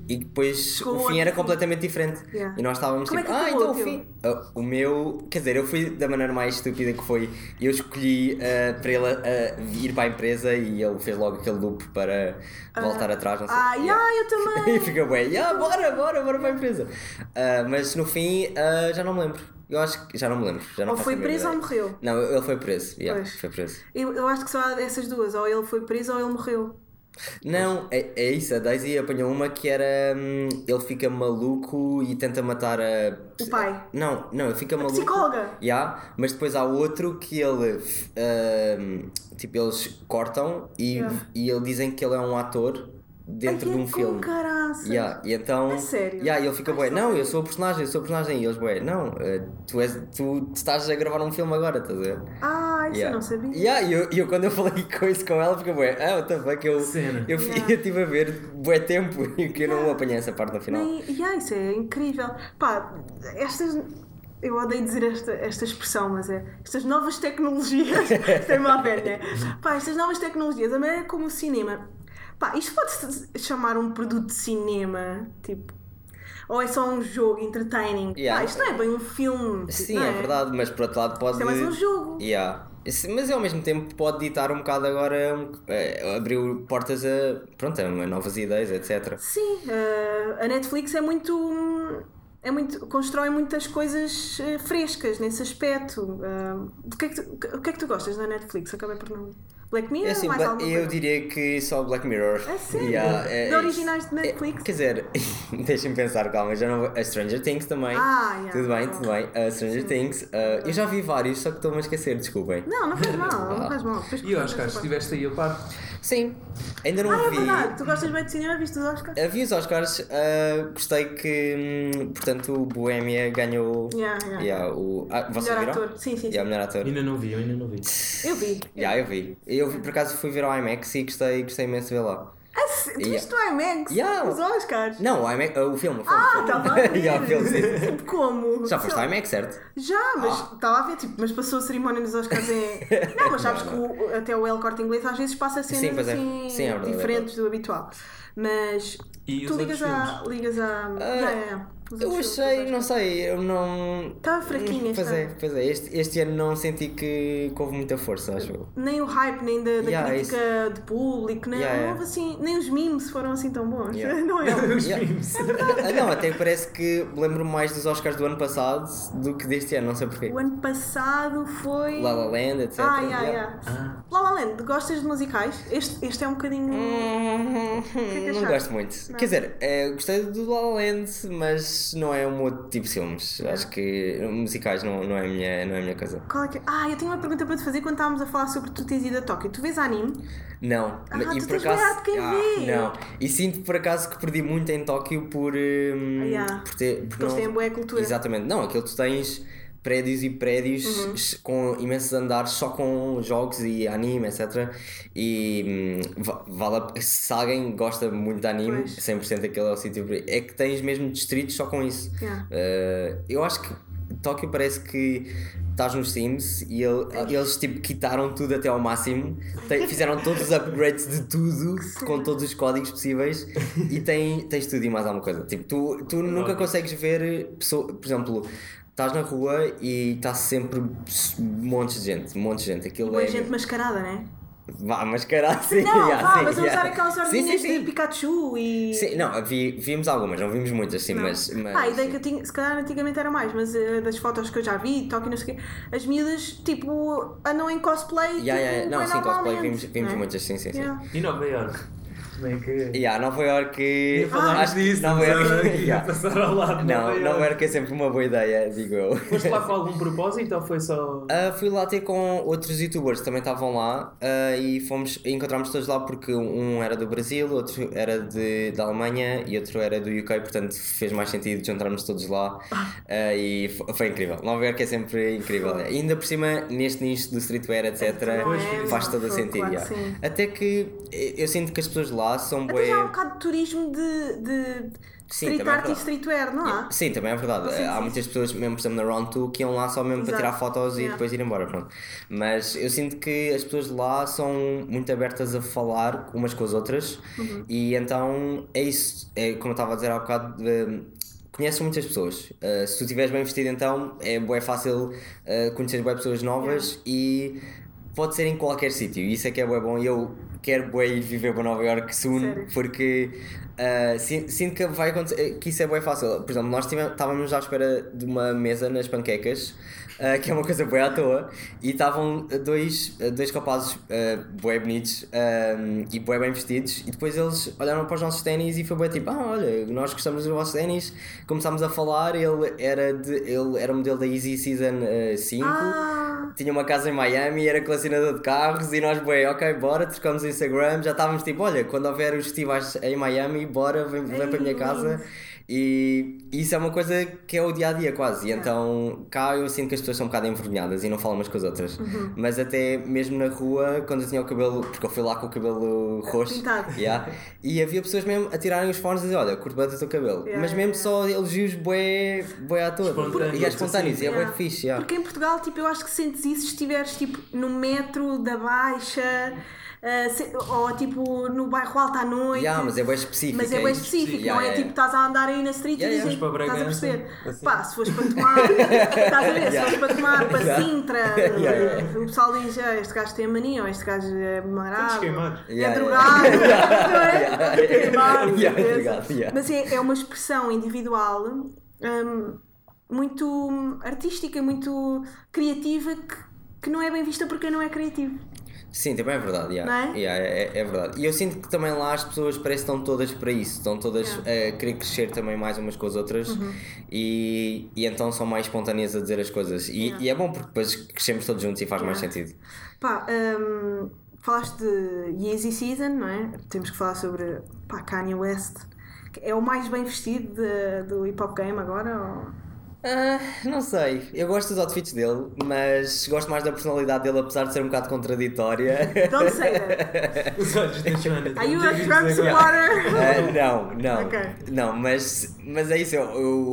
e depois Com o fim era fim. completamente diferente. Yeah. E nós estávamos Como é tipo, que ah, então o fim. Uh, o meu, quer dizer, eu fui da maneira mais estúpida que foi. Eu escolhi uh, para ele uh, ir para a empresa e ele fez logo aquele loop para voltar atrás. Não sei. ah, Yeah. yeah, eu também. e fica bem, yeah, bora, bora, bora para a empresa. Uh, mas no fim uh, já não me lembro. Eu acho que já não me lembro. Já não Ou foi preso ou morreu? Não, ele foi preso. Yeah, foi preso. Eu, eu acho que só há essas duas, ou ele foi preso ou ele morreu. Não, é, é isso. A Daisy apanhou uma que era. hum, ele fica maluco e tenta matar a. O pai. Não, não, ele fica maluco. psicóloga. Yeah, mas depois há outro que ele. hum, tipo, eles cortam e, Yeah. e ele dizem que ele é um ator dentro Ai, de um é filme. Com caraças. Yeah, e então. A sério? Yeah, e ele fica bué, não, eu sou o personagem, eu sou o personagem. E eles, bué, não, eh, tu, és, tu estás a gravar um filme agora, estás a ver? Ah, isso eu não sabia. Yeah, e eu, e eu quando eu falei com isso com ela, fiquei bué, ah, what the fuck, eu, Cena. eu, Yeah. eu estive a ver bué tempo e que eu não apanhei essa parte no final. Nem, yeah, isso é incrível. Pá, estas. Eu odeio dizer esta, esta expressão, mas é. Estas novas tecnologias. Isto é uma velha. Pá, estas novas tecnologias, a maneira como o cinema. Pá, isto pode-se chamar um produto de cinema, tipo. Ou é só um jogo entertaining? Yeah. Pá, isto não é bem um filme. tipo, Sim, não é verdade, mas por outro lado pode. Isto é mais um jogo. Yeah. Mas ao mesmo tempo pode ditar um bocado agora, um, eh, abriu portas a, pronto, a novas ideias, etc. Sim, eh, a Netflix é muito. É muito, constrói muitas coisas eh, frescas nesse aspecto. Do que é que tu, o que é que tu gostas na Netflix? Acabei por não. Black Mirror É assim, mais alguma eu coisa? diria que só Black Mirror. Sério? Yeah, é- de é originais de Netflix? É, quer dizer, deixem-me pensar, calma, já não A Stranger Things também. Ah, yeah. Tudo bem, tudo bem. A Stranger Things. uh, eu já vi vários, só que estou-me a esquecer, desculpem. Não, não faz mal, não faz mal. E cortamos Oscar, essa parte. estiveste aí a par? Sim, ainda não Ah, é vi. verdade. Tu gostas bem de cinema, viste os Oscars? Uh, vi os Oscars, uh, gostei que, hum, portanto, o Bohemia ganhou. Yeah, yeah. Yeah, o, ah, Melhor viram? ator. Sim, sim, sim. Yeah, melhor ator. Ainda não vi, eu ainda não vi. Eu vi. Yeah, eu vi. Eu vi, por acaso fui ver ao IMAX e gostei, gostei imenso de ver lá. Ah, se- tu Yeah. viste o IMAX? Yeah. Os Oscars? Não, o, IMAX, o filme. O filme Ah, estava a ver. yeah, o filme, sim, sim. Tipo, Como? Já foste ao. IMAX, certo? Já, mas Ah. estava a ver, tipo, mas passou a cerimónia dos Oscars em. Não, mas sabes que o- até o El Corte Inglês às vezes passa cenas Sim, é. assim Sim, é verdade, é diferentes do habitual. Mas E tu ligas a. ligas a. Yeah, yeah, yeah. Os Eu achei, não sei, eu não. Estava fraquinho este Pois é, ano. pois é. Este, este ano não senti que, que houve muita força, acho eu. Nem o hype, nem da, da Yeah, crítica de público, nem, Yeah, não houve assim, nem os memes foram assim tão bons. Yeah. Não é? Os Yeah. filmes. Ah, não, até parece que lembro-me mais dos Oscars do ano passado do que deste ano, não sei porquê. O ano passado foi. La La Land, etc. Ah, yeah, Yeah. yeah. La La Land, gostas de musicais? Este, este é um bocadinho. Hum, que é que não achaste? gosto muito. Quer dizer, eh, gostei do La La Land, mas não é o meu tipo de filmes. Acho que musicais não, não, é a minha, não é minha coisa. Qual é que... Ah, eu tenho uma pergunta para te fazer quando estávamos a falar sobre tu teres ido a Tóquio. Tu vês anime? Não, Ah, e tu por tens acaso. quem vê. não. E sinto por acaso que perdi muito em Tóquio por. hum, Ah, yeah. por ter, por Porque eles têm boa cultura. Exatamente, não, aquilo tu tens prédios e prédios Uhum. com imensos andares só com jogos e anime, etc. E hum, va- vale a- se alguém gosta muito de anime, Pois. 100% aquele é o sítio. É que tens mesmo distritos só com isso. Yeah. Uh, eu acho que Tóquio parece que estás nos Sims e ele- eles tipo quitaram tudo até ao máximo, Tem- fizeram todos os upgrades de tudo com todos os códigos possíveis e tem, tens tudo e mais alguma coisa. Tipo, tu, tu nunca consegues ver pessoa, por exemplo. Estás na rua e está sempre montes de gente, montes de gente. Aquilo Boa é. gente mascarada, né? Vá, mascarar, sim. Não, yeah, vá, sim, mas a usar yeah. aquelas ordinhas de Pikachu e. Sim, não, vi, vimos algumas, não vimos muitas, sim, Não. mas, mas. Ah, a ideia que eu tinha, se calhar antigamente era mais, mas eh, das fotos que eu já vi, Tóquio, não sei o quê, as miúdas, tipo, andam em cosplay. Yeah, yeah, tipo, Não, bem sim, cosplay vimos, vimos não é? muitas, sim, sim, sim. Yeah. E Nova York? É que. Yeah, Nova York. Falar acho que disso, Nova York. yeah. passar ao lado Não, Nova Nova York. É sempre uma boa ideia, digo eu. Foste lá com algum propósito ou foi só. Ah, fui lá ter com outros youtubers que também estavam lá ah, e fomos encontramos todos lá porque um era do Brasil, outro era de, da Alemanha e outro era do UK, portanto fez mais sentido juntarmos todos lá Ah, e fo- foi incrível. Nova York é sempre incrível. E ainda por cima, neste nicho do streetwear, etc., Pois, faz todo o sentido. claro yeah. Até que eh, eu sinto que as pessoas lá são Até bué- já há um bocado de turismo de, de Sim, street também é art e streetwear, não há? Sim, também é verdade. Sim, Há sim, muitas pessoas, mesmo por exemplo na Round 2, que iam lá só mesmo para Exato. tirar fotos e Yeah. depois ir embora. Pronto. Mas eu sinto que as pessoas de lá são muito abertas a falar umas com as outras Uhum. e então é isso. É como eu estava a dizer há bocado. eh, Conheces muitas pessoas. Eh, se tu estiveres bem vestido, então é bué fácil eh, conhecer bué pessoas novas e pode ser em qualquer sítio. Isso é que é bom. E eu quero ir viver para Nova York soon Sério? porque sin- sinto que vai acontecer, que isso é bem fácil. Por exemplo, nós estávamos à espera de uma mesa nas panquecas, ah, que é uma coisa bem à toa, e estavam dois, dois rapazes uh, bué bonitos ah, e bué bem vestidos, e depois eles olharam para os nossos ténis e foi bem tipo, ah, olha, nós gostamos dos vossos ténis, começámos a falar, ele era, de, ele era modelo da Easy Season ah, 5. Ah, Tinha uma casa em Miami, era colecionador de carros e nós, bem, ok, bora, trocamos o Instagram, já estávamos tipo, olha, quando houver os festivais em Miami, bora, vem, vem para a minha casa. E isso é uma coisa que é o dia a dia quase. E então cá eu sinto que as pessoas são um bocado envergonhadas e não falam umas com as outras. Uhum. Mas até mesmo na rua, quando eu tinha o cabelo, porque eu fui lá com o cabelo roxo, Pintado. yeah, e havia pessoas mesmo a tirarem os fones e dizer: Olha, curto bem o teu cabelo. Yeah, Mas mesmo yeah, só elogios bué, bué à toa. E é espontâneos, e é bué fixe. yeah. Porque em Portugal, tipo, eu acho que sentes isso se estiveres tipo no metro da Baixa ah, se- ou tipo no bairro alto à noite. Yeah, mas é bem específico. Mas é bem isso. específico, Yeah, não é tipo estás a andar aí na street Yeah, e para estás a perceber. assim. Pá, se fores para tomar, estás a ver, se fores para tomar para Yeah. Sintra, o pessoal diz, ah, este gajo tem a mania, ou este gajo é marado, é Yeah, drogado, não é? Queimado, yeah. Mas é, é uma expressão individual hum, muito artística, muito criativa que, que não é bem vista porque não é criativo. Sim, também é verdade, yeah. É? Yeah, é, é verdade. E eu sinto que também lá as pessoas parecem que estão todas para isso, estão todas a querer crescer também mais umas com as outras Uhum. e, e então são mais espontâneas a dizer as coisas. E, e é bom porque depois crescemos todos juntos e faz mais Yeah. sentido. Pá, hum, falaste de Yeezy Season, não é? Temos que falar sobre pá, Kanye West. É o mais bem vestido de- do hip hop game agora? Ou... Ah, não sei, eu gosto dos outfits dele, mas gosto mais da personalidade dele, apesar de ser um bocado contraditória. Don't say that. Os olhos da Joana. Are you não a agora. supporter? Ah, não, não. Ok. Não, mas, mas é isso. Eu,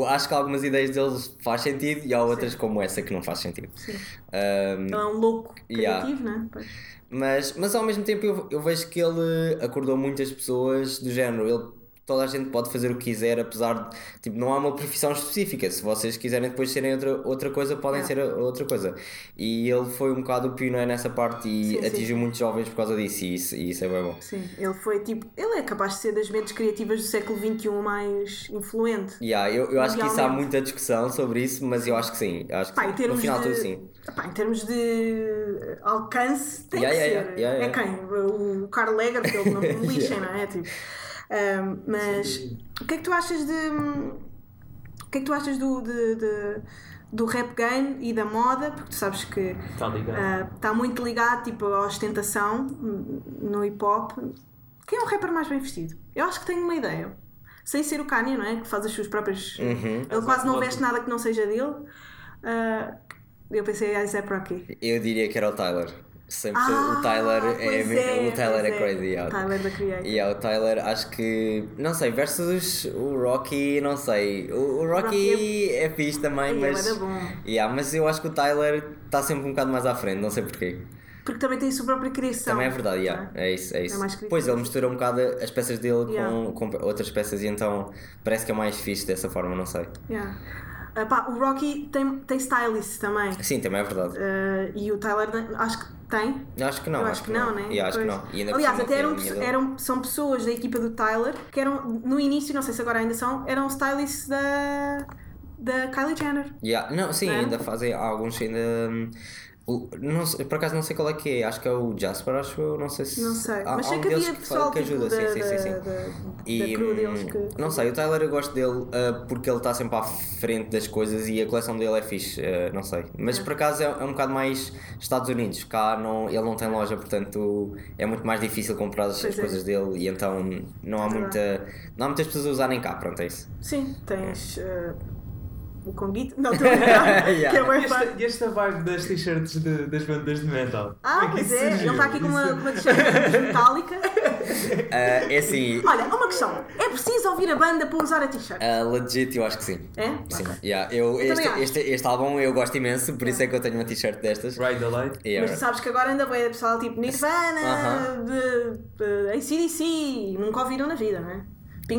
eu acho que algumas ideias deles faz sentido e há outras como essa que não faz sentido. Sim. Ahm, Ele é um louco Yeah. criativo, não é? Pois. mas, mas ao mesmo tempo eu, eu vejo que ele acordou muitas pessoas do género. Ele, toda a gente pode fazer o que quiser, apesar de. Tipo, não há uma profissão específica. Se vocês quiserem depois serem outra, outra coisa, podem ser outra coisa. E ele foi um bocado pioneiro nessa parte e Sim, sim. atingiu muitos jovens por causa disso. E isso, e isso é bem bom. Sim, ele foi tipo. Ele é capaz de ser das mentes criativas do século XXI mais influente. Yeah, eu, eu acho que isso há muita discussão sobre isso, mas eu acho que sim. Acho que Pá, em no final de. tudo sim. Pá, em termos de alcance, tem Yeah, que yeah, ser. É quem? O Karl Lagerfeld, ele não me lixem, não é? Tipo, mas o que é que tu achas de. O que é que tu achas do, de, de- do rap game e da moda? Porque tu sabes que Está ligado. está muito ligado tipo, à ostentação no hip hop. Quem é o rapper mais bem vestido? Eu acho que tenho uma ideia. Sem ser o Kanye, não é? Que faz as suas próprias. Uhum. Ele quase não veste nada que não seja dele. Ah, eu pensei, ah, isso é por aqui. Eu diria que era o Tyler. Sempre Ah, o Tyler é, pois é, o Tyler é crazy. Yeah. Tyler da Creator. Yeah, o Tyler acho que não sei, versus o Rocky, não sei. O, o Rocky Rocky é fixe também, Ai, mas. era bom. Yeah, mas eu acho que o Tyler está sempre um bocado mais à frente, não sei porquê. Porque também tem a sua própria criação. Também é verdade, yeah, é? é isso, é isso. criativo. pois ele mistura um bocado as peças dele Yeah. com, com outras peças e então parece que é mais fixe dessa forma, não sei. Yeah. Ah, pá, o Rocky tem, tem stylist também. Sim, também é verdade. Ah, e o Tyler acho que tem. Acho que não, eu acho que não, né? Yeah, acho que não. Aliás, até eram, eram, são pessoas da equipa do Tyler que eram, no início, não sei se agora ainda são, eram stylists da, da Kylie Jenner. Yeah. Não, sim, Não é? ainda fazem alguns ainda. O- não sei- por acaso não sei qual é que é, acho que é o Jasper, acho eu, não sei se. Não sei. há- Mas há sei um que deles havia pessoal que tipo, ajuda, da, sim, sim, sim. sim. da, da, E, da hum, que. Não sei, o Tyler eu gosto dele ah, porque ele está sempre à frente das coisas e a coleção dele é fixe, ah, não sei. Mas por acaso é, é um bocado mais Estados Unidos, cá não, ele não tem loja, portanto é muito mais difícil comprar as, as é. coisas dele e então não há, É muita, não há muitas pessoas a usarem cá, pronto, é isso. Sim, tens. ah, o Conguito. Não, estou a. Yeah. Que é E esta, fã. e esta vibe das t-shirts das bandas de metal? Ah, que pois é, ele está aqui com uma, uma t-shirt metálica. Ah, é assim, Olha, uma questão: é preciso ouvir a banda para usar a t-shirt? ah, legit eu acho que sim. É? Sim, Ok. yeah, eu, Eu este, este, este álbum eu gosto imenso, por isso é que eu tenho uma t-shirt destas. Ride the Light? Yeah. Mas tu sabes que agora anda bem pessoal tipo Nirvana, Aham. de, de ACDC, nunca ouviram na vida, não é?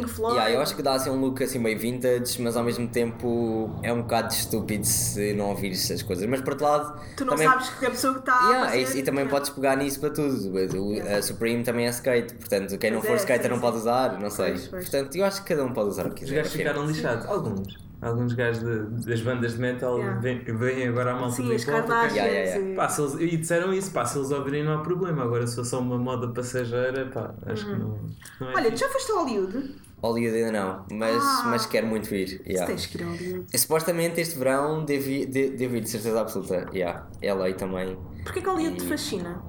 Pink Floyd. Yeah, eu acho que dá assim um look assim meio vintage, mas ao mesmo tempo é um bocado estúpido se não ouvires essas coisas. Mas por outro lado, Tu não também, sabes que a pessoa que está Yeah, a fazer... e, e também podes pegar nisso para tudo. O, a Supreme também é skate, portanto, quem não Pois for é, skater sim, não sim. pode usar, não sei. Pois, pois. Portanto, eu acho que cada um pode usar o que Os quiser. gajos ficaram lixados. Alguns. Alguns gajos de- das bandas de metal Yeah. vêm, agora à malta Sim, do as Yeah, yeah, yeah. e- Pá, se eles, e disseram isso, pá, se eles ouvirem não há problema. Agora se for só uma moda passageira, pá, acho que não, não é Uhum. Olha, tu já foste a Hollywood? Hollywood ainda não, mas, Ah. mas quero muito ir. Yeah. tens que ir a Hollywood. Supostamente este verão devo ir, de- devo ir de certeza absoluta. Yeah. LA também. Porquê que Hollywood te E- fascina?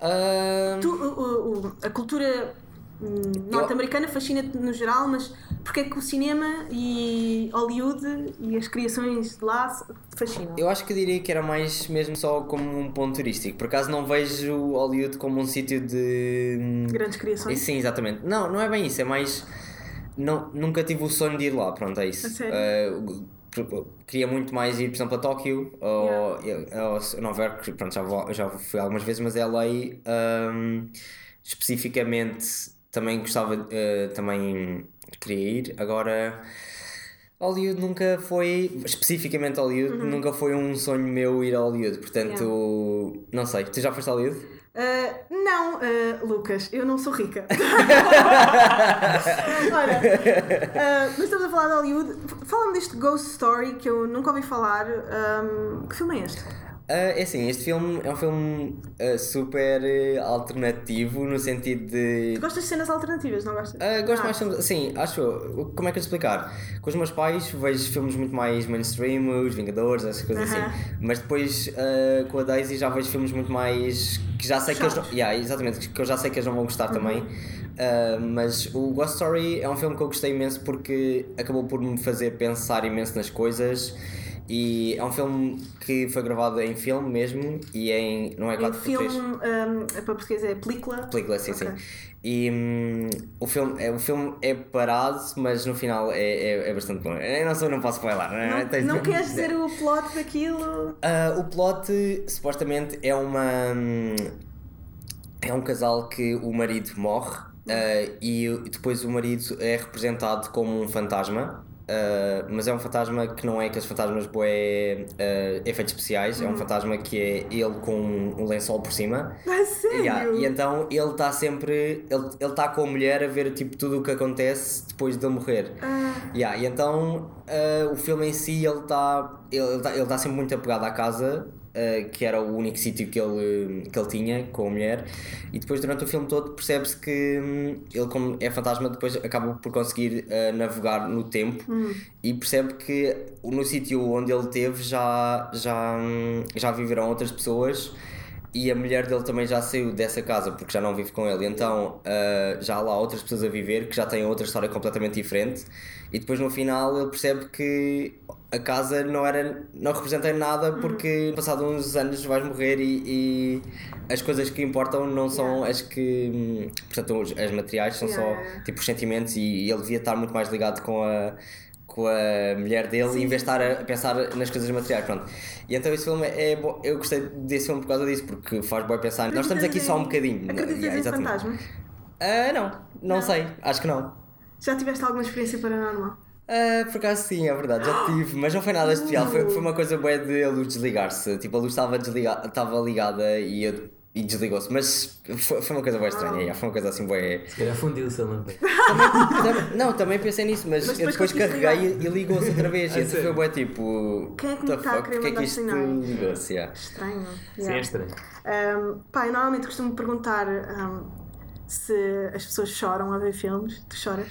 Ah, Tu, o- o- o- a cultura hum, norte-americana fascina-te no geral, mas porquê é que o cinema e Hollywood e as criações de lá te fascinam? Eu acho que diria que era mais mesmo só como um ponto turístico. Por acaso não vejo Hollywood como um sítio de. Grandes criações? Sim, exatamente. Não, não é bem isso, é mais. Não, nunca tive o sonho de ir lá, pronto, é isso. A sério? Uh, queria muito mais ir, por exemplo, a Tóquio ou, ou Nova York, pronto, já, vou- já fui algumas vezes, mas LA um, especificamente também gostava, uh, também queria ir. Agora, Hollywood nunca foi, especificamente Hollywood, Uhum. nunca foi um sonho meu ir a Hollywood, portanto, não sei. Tu já foste a Hollywood? Ah, não, ah, Lucas, eu não sou rica. Olha, ah, mas estamos a falar de Hollywood. Fala-me deste Ghost Story que eu nunca ouvi falar. Ahm, que filme é este? Ah, é assim, este filme é um filme ah, super eh, alternativo no sentido de. Tu gostas de cenas alternativas, não gostas? Ah, gosto Ah. mais de filmes. Sim, acho. Como é que eu te explicar? Com os meus pais vejo filmes muito mais mainstream, Os Vingadores, essas coisas Aham. assim. Mas depois ah, com a Daisy já vejo filmes muito mais. que já sei que eles não. Yeah, exatamente, que eu já sei que eles não vão gostar Uhum. também. Ah, mas o Ghost Story é um filme que eu gostei imenso porque acabou por me fazer pensar imenso nas coisas. E é um filme que foi gravado em filme mesmo e em. não é Em 4 filme, um, para português é película. película, sim, Ok. sim. E hum, o, filme, é, o filme é parado, mas no final é, é, é bastante bom. Eu não, sou, não posso falar, não é? Não, não queres dizer o plot daquilo? Ah, o plot supostamente é uma. hum, É um casal que o marido morre ah, e depois o marido é representado como um fantasma. Ah, mas é um fantasma que não é aqueles fantasmas bué ah, efeitos especiais, é um fantasma que é ele com um lençol por cima A sério? Yeah, e então ele está sempre. Ele está com a mulher a ver tipo, tudo o que acontece depois de ele morrer. Ah, Yeah, e então ah, o filme em si ele está ele tá, ele tá sempre muito apegado à casa, ah, que era o único sítio que ele, que ele tinha com a mulher, e depois durante o filme todo percebe-se que hum, ele, como é fantasma, depois acaba por conseguir ah, navegar no tempo e percebe que no sítio onde ele teve já, já, hum, já viveram outras pessoas. E a mulher dele também já saiu dessa casa porque já não vive com ele. Então ah, já há lá outras pessoas a viver que já têm outra história completamente diferente. E depois no final ele percebe que a casa não era não representa nada porque passado uns anos vais morrer e, e as coisas que importam não são as que portanto as materiais são Yeah, só yeah, yeah. tipo os sentimentos e ele devia estar muito mais ligado com a com a mulher dele em vez de estar a pensar nas coisas materiais, pronto. E então esse filme é bom, eu gostei desse filme por causa disso, porque faz bem pensar. Nós estamos aqui só um bocadinho. Acreditas Yeah, em fantasmas? Ah, não, não, sei, acho que não. Já tiveste alguma experiência paranormal? Ah, por acaso sim, é verdade, já tive, mas não foi nada especial, foi, foi uma coisa boa de a luz desligar-se. Tipo, a luz estava, desliga, estava ligada e, eu- e desligou-se, mas foi, foi uma coisa boa estranha, yeah, foi uma coisa assim boa. Se calhar fundiu-se a lâmpada. Também- não, também pensei nisso, mas, Mas eu depois depois conseguiste carreguei e ligou-se outra vez. E então foi bué tipo. Quem é que me está a querer Porque é que mandar isto ligou-se? yeah. Estranho. Sim, Yeah. é estranho. Um, pá, eu normalmente costumo perguntar um, se as pessoas choram a ver filmes. Tu choras?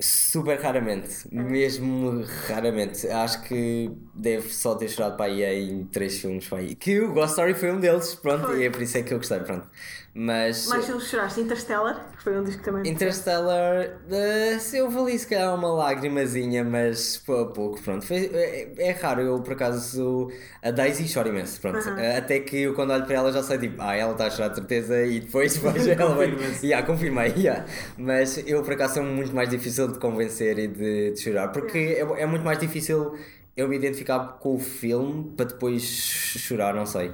Super raramente, mesmo raramente. Acho que deve só ter chorado para aí em três filmes para aí. Que o Ghost Story foi um deles, pronto, e é por isso é que eu gostei, pronto. Mas. Filmes que choraste? Interstellar, que foi um disco que também. Interstellar, eh, se eu vali se calhar uma lágrimazinha, mas foi a pouco, pronto. Foi- é, é raro, eu por acaso a Daisy chora imenso, pronto. Aham. Eh, Até que eu quando olho para ela já sei tipo, ah, ela está a chorar de certeza e depois, ela vai. Yeah, confirmei, yeah. Mas eu por acaso sou muito mais difícil de convencer e de, de chorar, porque é, é muito mais difícil eu me identificar com o filme para depois chorar, não sei.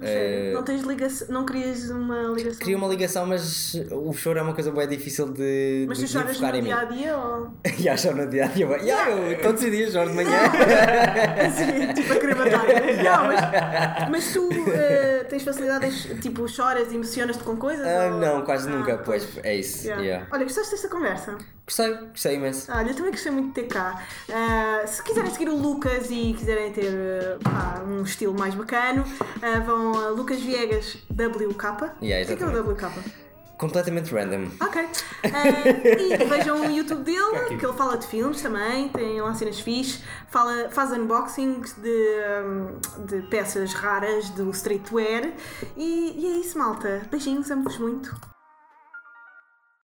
Eh, Não tens ligação, não querias uma ligação? Queria uma ligação, mas o choro é uma coisa bem difícil de, Mas tu choras no dia a dia ou. Já choro no dia a dia. Yeah, eu todos os dias choro de manhã. Assim, tipo a querer matar. Não, mas, mas tu eh, tens facilidade em. Tipo, choras e emocionas-te com coisas? Ah, ou- não, quase Ah, nunca, pois é isso. Yeah. yeah. Olha, gostaste desta conversa? Gostei, gostei imenso. Olha, eu também gostei muito de ter cá. Ah, se quiserem seguir o Lucas e quiserem ter ah, pá, um estilo mais bacano, ah, vão a Lucas Viegas WK. Yeah, o que é, que é o. WK? Completamente random. Ok. Ah, e vejam o YouTube dele, que ele fala de filmes também, tem lá cenas fixe, fala, faz unboxings de, hum, de peças raras do streetwear. E, e é isso, malta. Beijinhos, amo-vos muito.